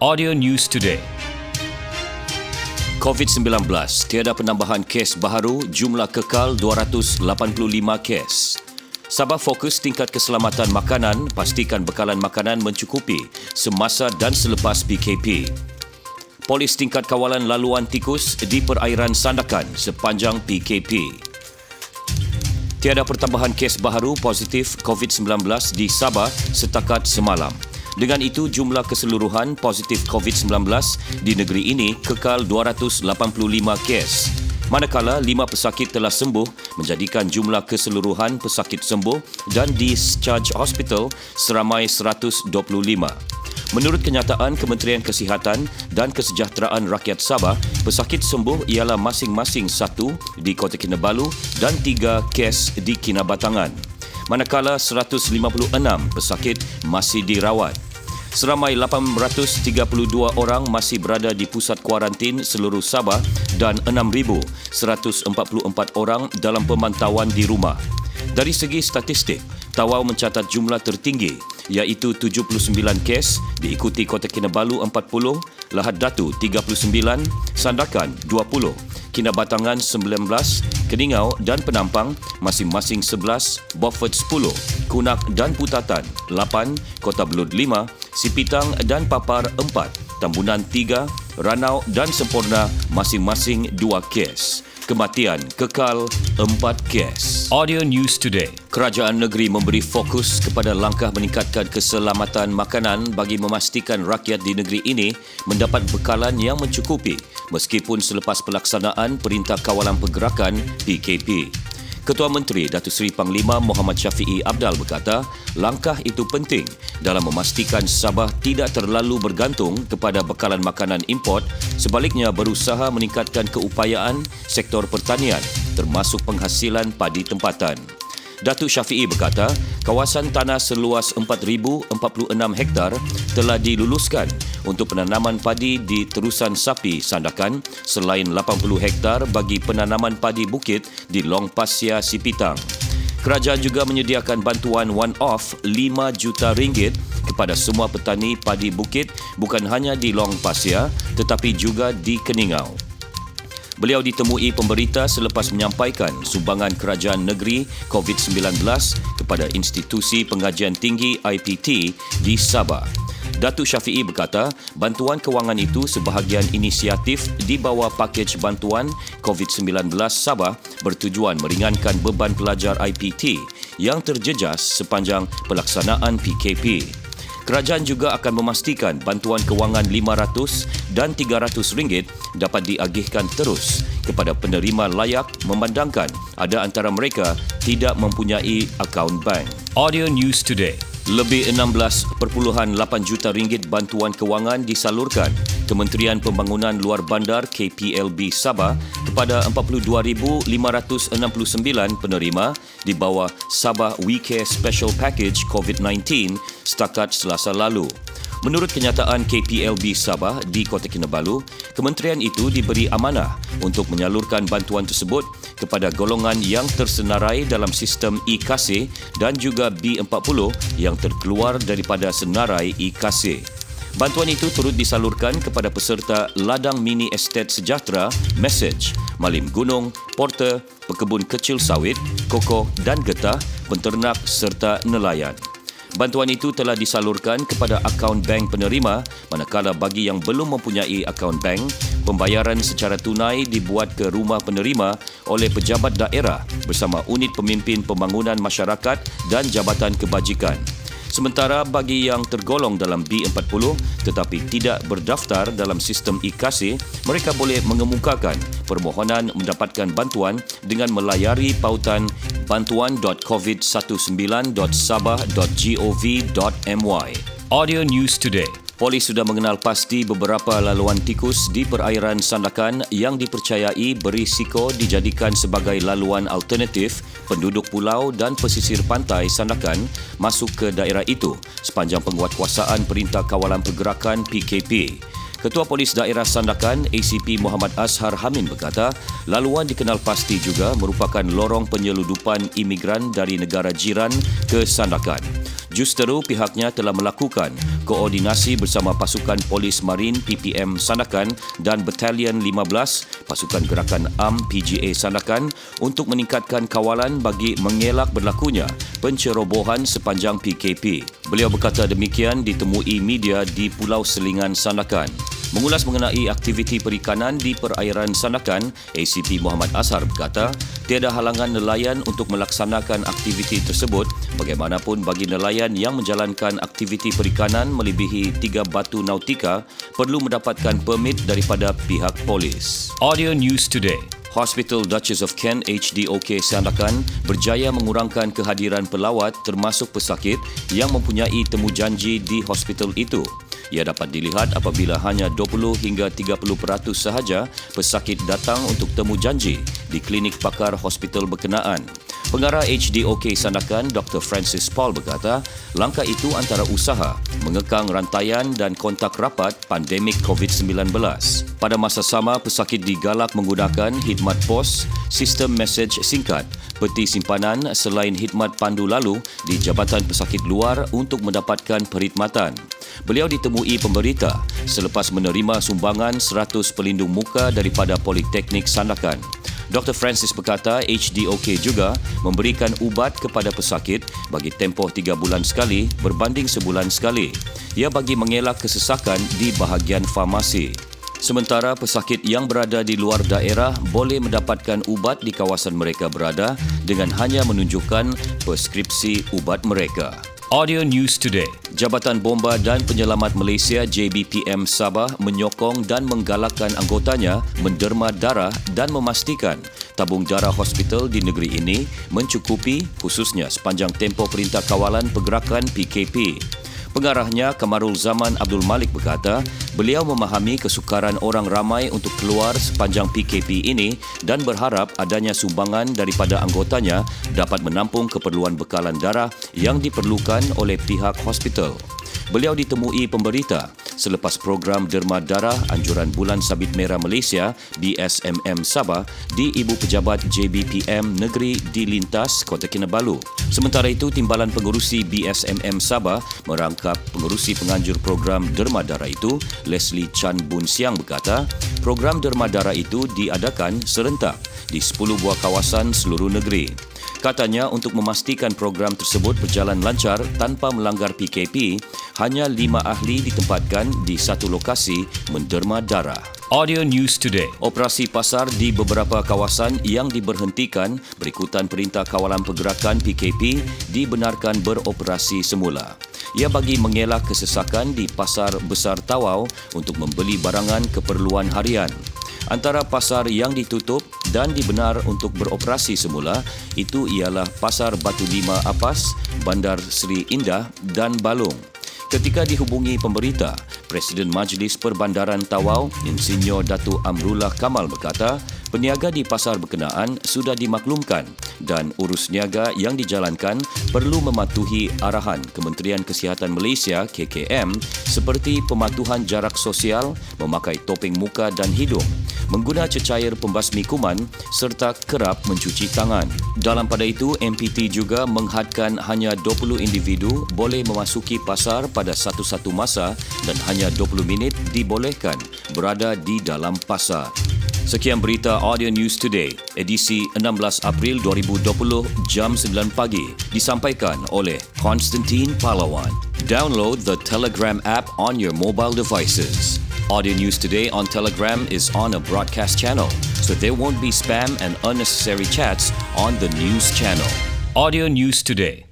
Audio News Today. COVID-19, tiada penambahan kes baharu, jumlah kekal 285 kes. Sabah fokus tingkat keselamatan makanan, pastikan bekalan makanan mencukupi semasa dan selepas PKP. Polis tingkat kawalan laluan tikus di perairan Sandakan sepanjang PKP. Tiada pertambahan kes baharu positif COVID-19 di Sabah setakat semalam. Dengan itu, jumlah keseluruhan positif COVID-19 di negeri ini kekal 285 kes. Manakala lima pesakit telah sembuh menjadikan jumlah keseluruhan pesakit sembuh dan discharge hospital seramai 125. Menurut kenyataan Kementerian Kesihatan dan Kesejahteraan Rakyat Sabah, pesakit sembuh ialah masing-masing satu di Kota Kinabalu dan tiga kes di Kinabatangan manakala 156 pesakit masih dirawat. Seramai 832 orang masih berada di pusat kuarantin seluruh Sabah dan 6,144 orang dalam pemantauan di rumah. Dari segi statistik, Tawau mencatat jumlah tertinggi iaitu 79 kes diikuti Kota Kinabalu 40, Lahad Datu 39, Sandakan 20, Kinabatangan 19, Keningau dan Penampang masing-masing 11, Beaufort 10, Kunak dan Putatan 8, Kota Belud 5, Sipitang dan Papar 4, Tambunan 3, Ranau dan Sempurna masing-masing 2 kes. Kematian kekal 4 kes. Audio News Today. Kerajaan negeri memberi fokus kepada langkah meningkatkan keselamatan makanan bagi memastikan rakyat di negeri ini mendapat bekalan yang mencukupi meskipun selepas pelaksanaan Perintah Kawalan Pergerakan PKP. Ketua Menteri Datuk Seri Panglima Muhammad Syafiee Abdal berkata, langkah itu penting dalam memastikan Sabah tidak terlalu bergantung kepada bekalan makanan import, sebaliknya berusaha meningkatkan keupayaan sektor pertanian termasuk penghasilan padi tempatan. Datuk Syafiee berkata, kawasan tanah seluas 4,046 hektar telah diluluskan untuk penanaman padi di terusan sapi Sandakan selain 80 hektar bagi penanaman padi bukit di Long Pasir Sipitang. Kerajaan juga menyediakan bantuan one-off 5 juta ringgit kepada semua petani padi bukit bukan hanya di Long Pasir tetapi juga di Keningau. Beliau ditemui pemberita selepas menyampaikan sumbangan kerajaan negeri COVID-19 kepada institusi pengajian tinggi IPT di Sabah. Datuk Syafiee berkata, bantuan kewangan itu sebahagian inisiatif di bawah pakej bantuan COVID-19 Sabah bertujuan meringankan beban pelajar IPT yang terjejas sepanjang pelaksanaan PKP. Kerajaan juga akan memastikan bantuan kewangan RM500 dan RM300 dapat diagihkan terus kepada penerima layak memandangkan ada antara mereka tidak mempunyai akaun bank. Audio News Today. Lebih 16.8 juta ringgit bantuan kewangan disalurkan Kementerian Pembangunan Luar Bandar KPLB Sabah kepada 42,569 penerima di bawah Sabah We Care Special Package COVID-19 setakat selasa lalu. Menurut kenyataan KPLB Sabah di Kota Kinabalu, kementerian itu diberi amanah untuk menyalurkan bantuan tersebut kepada golongan yang tersenarai dalam sistem e-KASE dan juga B40 yang terkeluar daripada senarai e-KASE. Bantuan itu turut disalurkan kepada peserta Ladang Mini Estate Sejahtera, Message, Malim Gunung, Porter, Pekebun Kecil Sawit, Koko dan Getah, Penternak serta Nelayan. Bantuan itu telah disalurkan kepada akaun bank penerima manakala bagi yang belum mempunyai akaun bank, pembayaran secara tunai dibuat ke rumah penerima oleh pejabat daerah bersama unit pemimpin pembangunan masyarakat dan jabatan kebajikan. Sementara bagi yang tergolong dalam B40 tetapi tidak berdaftar dalam sistem IKASI, mereka boleh mengemukakan permohonan mendapatkan bantuan dengan melayari pautan bantuan.covid19.sabah.gov.my. Audio News Today. Polis sudah mengenal pasti beberapa laluan tikus di perairan Sandakan yang dipercayai berisiko dijadikan sebagai laluan alternatif penduduk pulau dan pesisir pantai Sandakan masuk ke daerah itu sepanjang penguatkuasaan Perintah Kawalan Pergerakan PKP. Ketua Polis Daerah Sandakan ACP Muhammad Ashar Hamim berkata, laluan dikenal pasti juga merupakan lorong penyeludupan imigran dari negara jiran ke Sandakan. Justeru pihaknya telah melakukan koordinasi bersama pasukan polis marin PPM Sandakan dan Batalion 15 pasukan gerakan AM PGA Sandakan untuk meningkatkan kawalan bagi mengelak berlakunya pencerobohan sepanjang PKP. Beliau berkata demikian ditemui media di Pulau Selingan Sandakan. Mengulas mengenai aktiviti perikanan di perairan Sandakan, ACP Muhammad Azhar berkata, tiada halangan nelayan untuk melaksanakan aktiviti tersebut bagaimanapun bagi nelayan yang menjalankan aktiviti perikanan melebihi tiga batu nautika perlu mendapatkan permit daripada pihak polis. Audio News Today Hospital Duchess of Kent HDOK Sandakan berjaya mengurangkan kehadiran pelawat termasuk pesakit yang mempunyai temu janji di hospital itu. Ia dapat dilihat apabila hanya 20 hingga 30% sahaja pesakit datang untuk temu janji di klinik pakar hospital berkenaan. Pengarah HDOK Sandakan Dr. Francis Paul berkata, langkah itu antara usaha mengekang rantaian dan kontak rapat pandemik COVID-19. Pada masa sama, pesakit digalak menggunakan khidmat pos, sistem mesej singkat, peti simpanan selain khidmat pandu lalu di Jabatan Pesakit Luar untuk mendapatkan perkhidmatan. Beliau ditemui pemberita selepas menerima sumbangan 100 pelindung muka daripada Politeknik Sandakan. Dr. Francis berkata HDOK juga memberikan ubat kepada pesakit bagi tempoh tiga bulan sekali berbanding sebulan sekali. Ia bagi mengelak kesesakan di bahagian farmasi. Sementara pesakit yang berada di luar daerah boleh mendapatkan ubat di kawasan mereka berada dengan hanya menunjukkan preskripsi ubat mereka. Audio News Today. Jabatan Bomba dan Penyelamat Malaysia JBPM Sabah menyokong dan menggalakkan anggotanya menderma darah dan memastikan tabung darah hospital di negeri ini mencukupi khususnya sepanjang tempoh Perintah Kawalan Pergerakan PKP. Pengarahnya Kamarul Zaman Abdul Malik berkata, beliau memahami kesukaran orang ramai untuk keluar sepanjang PKP ini dan berharap adanya sumbangan daripada anggotanya dapat menampung keperluan bekalan darah yang diperlukan oleh pihak hospital. Beliau ditemui pemberita selepas program derma darah anjuran Bulan Sabit Merah Malaysia BSMM Sabah di Ibu Pejabat JBPM Negeri di Lintas Kota Kinabalu. Sementara itu, Timbalan Pengurusi BSMM Sabah merangkap pengurusi penganjur program derma darah itu, Leslie Chan Bun Siang berkata, program derma darah itu diadakan serentak di 10 buah kawasan seluruh negeri. Katanya untuk memastikan program tersebut berjalan lancar tanpa melanggar PKP, hanya lima ahli ditempatkan di satu lokasi menderma darah. Audio News Today. Operasi pasar di beberapa kawasan yang diberhentikan berikutan Perintah Kawalan Pergerakan PKP dibenarkan beroperasi semula. Ia bagi mengelak kesesakan di Pasar Besar Tawau untuk membeli barangan keperluan harian. Antara pasar yang ditutup dan dibenar untuk beroperasi semula itu ialah Pasar Batu Lima Apas, Bandar Seri Indah dan Balong. Ketika dihubungi pemberita, Presiden Majlis Perbandaran Tawau, Insinyur Datuk Amrullah Kamal berkata, peniaga di pasar berkenaan sudah dimaklumkan dan urus niaga yang dijalankan perlu mematuhi arahan Kementerian Kesihatan Malaysia KKM seperti pematuhan jarak sosial, memakai topeng muka dan hidung, mengguna cecair pembasmi kuman serta kerap mencuci tangan. Dalam pada itu, MPT juga menghadkan hanya 20 individu boleh memasuki pasar pada satu-satu masa dan hanya 20 minit dibolehkan berada di dalam pasar. Sekian berita Audio News Today, edisi 16 April 2020 jam 9 pagi, disampaikan oleh Konstantin Palawan. Download the Telegram app on your mobile devices. Audio News Today on Telegram is on a broadcast channel, so there won't be spam and unnecessary chats on the news channel. Audio News Today.